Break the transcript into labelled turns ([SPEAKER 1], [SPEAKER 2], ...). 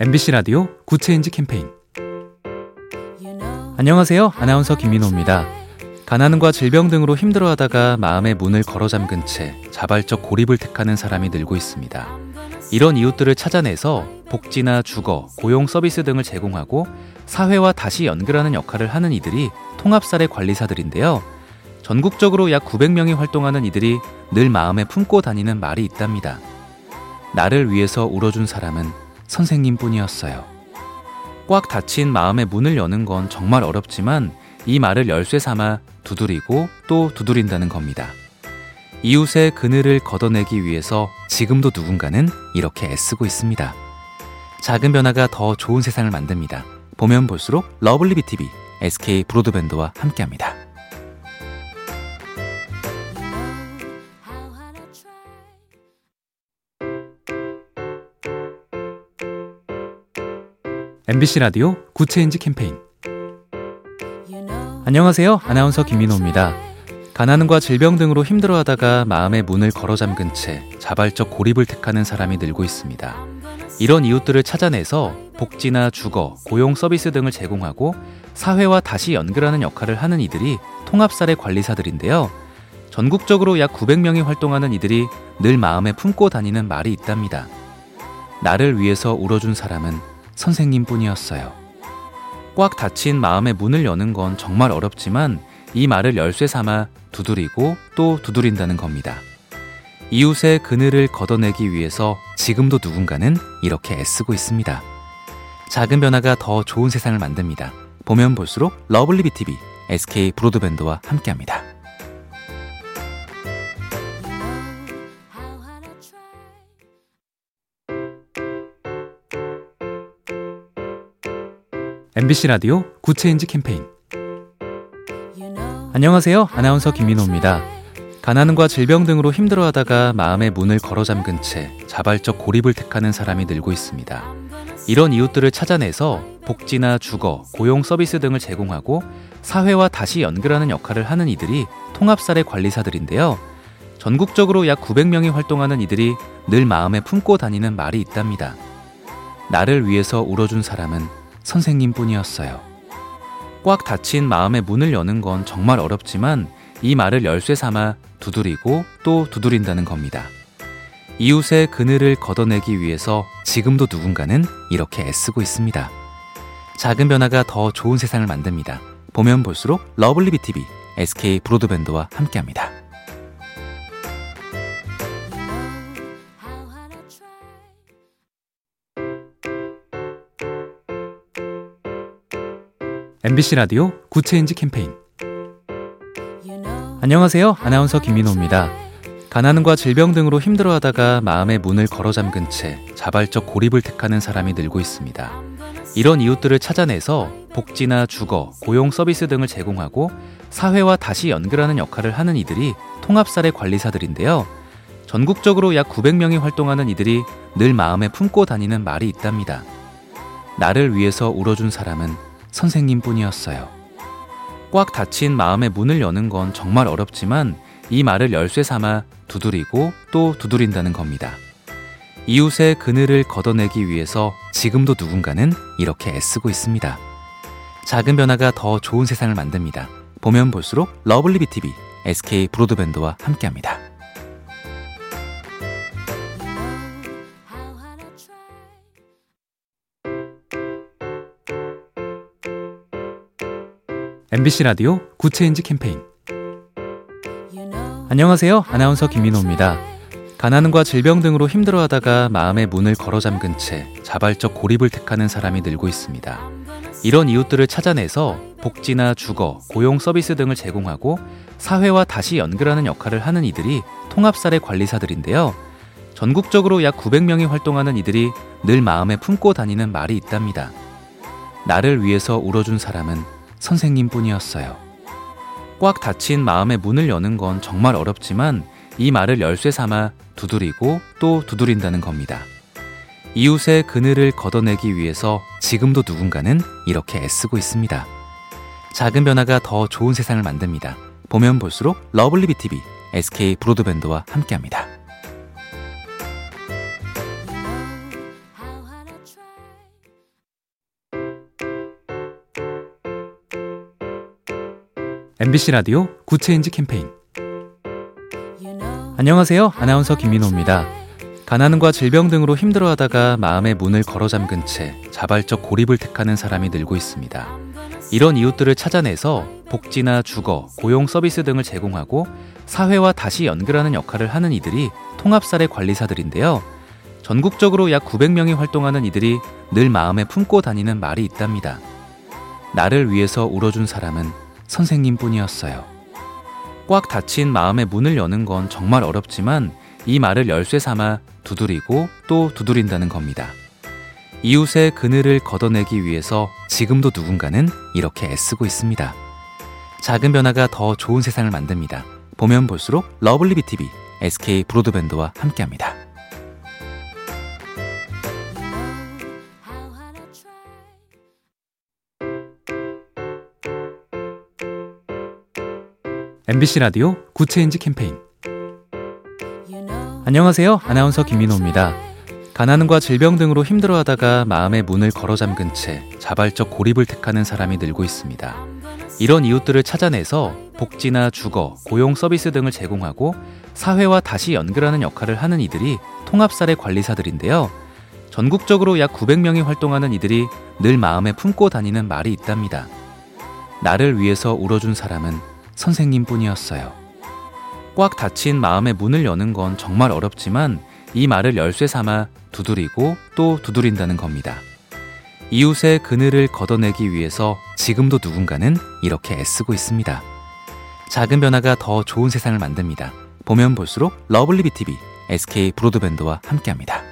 [SPEAKER 1] MBC 라디오 Good Change 캠페인 안녕하세요. 아나운서 김민호입니다. 가난과 질병 등으로 힘들어하다가 마음의 문을 걸어 잠근 채 자발적 고립을 택하는 사람이 늘고 있습니다. 이런 이웃들을 찾아내서 복지나 주거, 고용 서비스 등을 제공하고 사회와 다시 연결하는 역할을 하는 이들이 통합사례 관리사들인데요. 전국적으로 약 900명이 활동하는 이들이 늘 마음에 품고 다니는 말이 있답니다. 나를 위해서 울어준 사람은 선생님 뿐이었어요. 꽉 닫힌 마음의 문을 여는 건 정말 어렵지만 이 말을 열쇠 삼아 두드리고 또 두드린다는 겁니다. 이웃의 그늘을 걷어내기 위해서 지금도 누군가는 이렇게 애쓰고 있습니다. 작은 변화가 더 좋은 세상을 만듭니다. 보면 볼수록 lovely B tv SK 브로드밴드와 함께합니다. MBC 라디오 Good Change 캠페인 안녕하세요. 아나운서 김민호입니다. 가난과 질병 등으로 힘들어하다가 마음의 문을 걸어 잠근 채 자발적 고립을 택하는 사람이 늘고 있습니다. 이런 이웃들을 찾아내서 복지나 주거, 고용 서비스 등을 제공하고 사회와 다시 연결하는 역할을 하는 이들이 통합사례 관리사들인데요. 전국적으로 약 900명이 활동하는 이들이 늘 마음에 품고 다니는 말이 있답니다. 나를 위해서 울어준 사람은 선생님 뿐이었어요. 꽉 닫힌 마음의 문을 여는 건 정말 어렵지만 이 말을 열쇠 삼아 두드리고 또 두드린다는 겁니다. 이웃의 그늘을 걷어내기 위해서 지금도 누군가는 이렇게 애쓰고 있습니다. 작은 변화가 더 좋은 세상을 만듭니다. 보면 볼수록 lovely B tv SK 브로드밴드와 함께합니다. MBC 라디오 Good Change 캠페인 안녕하세요. 아나운서 김민호입니다. 가난과 질병 등으로 힘들어하다가 마음의 문을 걸어 잠근 채 자발적 고립을 택하는 사람이 늘고 있습니다. 이런 이웃들을 찾아내서 복지나 주거, 고용 서비스 등을 제공하고 사회와 다시 연결하는 역할을 하는 이들이 통합사례 관리사들인데요. 전국적으로 약 900명이 활동하는 이들이 늘 마음에 품고 다니는 말이 있답니다. 나를 위해서 울어준 사람은 선생님 뿐이었어요. 꽉 닫힌 마음의 문을 여는 건 정말 어렵지만 이 말을 열쇠 삼아 두드리고 또 두드린다는 겁니다. 이웃의 그늘을 걷어내기 위해서 지금도 누군가는 이렇게 애쓰고 있습니다. 작은 변화가 더 좋은 세상을 만듭니다. 보면 볼수록 lovely B tv SK 브로드밴드와 함께합니다. MBC 라디오 Good Change 캠페인 안녕하세요. 아나운서 김민호입니다. 가난과 질병 등으로 힘들어하다가 마음의 문을 걸어 잠근 채 자발적 고립을 택하는 사람이 늘고 있습니다. 이런 이웃들을 찾아내서 복지나 주거, 고용 서비스 등을 제공하고 사회와 다시 연결하는 역할을 하는 이들이 통합사례 관리사들인데요. 전국적으로 약 900명이 활동하는 이들이 늘 마음에 품고 다니는 말이 있답니다. 나를 위해서 울어준 사람은 선생님 뿐이었어요. 꽉 닫힌 마음의 문을 여는 건 정말 어렵지만 이 말을 열쇠 삼아 두드리고 또 두드린다는 겁니다. 이웃의 그늘을 걷어내기 위해서 지금도 누군가는 이렇게 애쓰고 있습니다. 작은 변화가 더 좋은 세상을 만듭니다. 보면 볼수록 lovely B tv SK 브로드밴드와 함께합니다. MBC 라디오 Good Change 캠페인 안녕하세요. 아나운서 김민호입니다. 가난과 질병 등으로 힘들어하다가 마음의 문을 걸어 잠근 채 자발적 고립을 택하는 사람이 늘고 있습니다. 이런 이웃들을 찾아내서 복지나 주거, 고용 서비스 등을 제공하고 사회와 다시 연결하는 역할을 하는 이들이 통합사례 관리사들인데요. 전국적으로 약 900명이 활동하는 이들이 늘 마음에 품고 다니는 말이 있답니다. 나를 위해서 울어준 사람은 선생님 뿐이었어요. 꽉 닫힌 마음의 문을 여는 건 정말 어렵지만 이 말을 열쇠 삼아 두드리고 또 두드린다는 겁니다. 이웃의 그늘을 걷어내기 위해서 지금도 누군가는 이렇게 애쓰고 있습니다. 작은 변화가 더 좋은 세상을 만듭니다. 보면 볼수록 lovely B tv SK 브로드밴드와 함께합니다. MBC 라디오 good change 캠페인 안녕하세요. 아나운서 김민호입니다. 가난과 질병 등으로 힘들어하다가 마음의 문을 걸어 잠근 채 자발적 고립을 택하는 사람이 늘고 있습니다. 이런 이웃들을 찾아내서 복지나 주거, 고용 서비스 등을 제공하고 사회와 다시 연결하는 역할을 하는 이들이 통합사례 관리사들인데요. 전국적으로 약 900명이 활동하는 이들이 늘 마음에 품고 다니는 말이 있답니다. 나를 위해서 울어준 사람은 선생님 뿐이었어요. 꽉 닫힌 마음의 문을 여는 건 정말 어렵지만 이 말을 열쇠 삼아 두드리고 또 두드린다는 겁니다. 이웃의 그늘을 걷어내기 위해서 지금도 누군가는 이렇게 애쓰고 있습니다. 작은 변화가 더 좋은 세상을 만듭니다. 보면 볼수록 lovely B tv SK 브로드밴드와 함께합니다. MBC 라디오 good change 캠페인 안녕하세요. 아나운서 김민호입니다. 가난과 질병 등으로 힘들어하다가 마음의 문을 걸어 잠근 채 자발적 고립을 택하는 사람이 늘고 있습니다. 이런 이웃들을 찾아내서 복지나 주거, 고용 서비스 등을 제공하고 사회와 다시 연결하는 역할을 하는 이들이 통합사례 관리사들인데요. 전국적으로 약 900명이 활동하는 이들이 늘 마음에 품고 다니는 말이 있답니다. 나를 위해서 울어준 사람은 선생님 뿐이었어요. 꽉 닫힌 마음의 문을 여는 건 정말 어렵지만 이 말을 열쇠 삼아 두드리고 또 두드린다는 겁니다. 이웃의 그늘을 걷어내기 위해서 지금도 누군가는 이렇게 애쓰고 있습니다. 작은 변화가 더 좋은 세상을 만듭니다. 보면 볼수록 lovely B tv SK 브로드밴드와 함께합니다.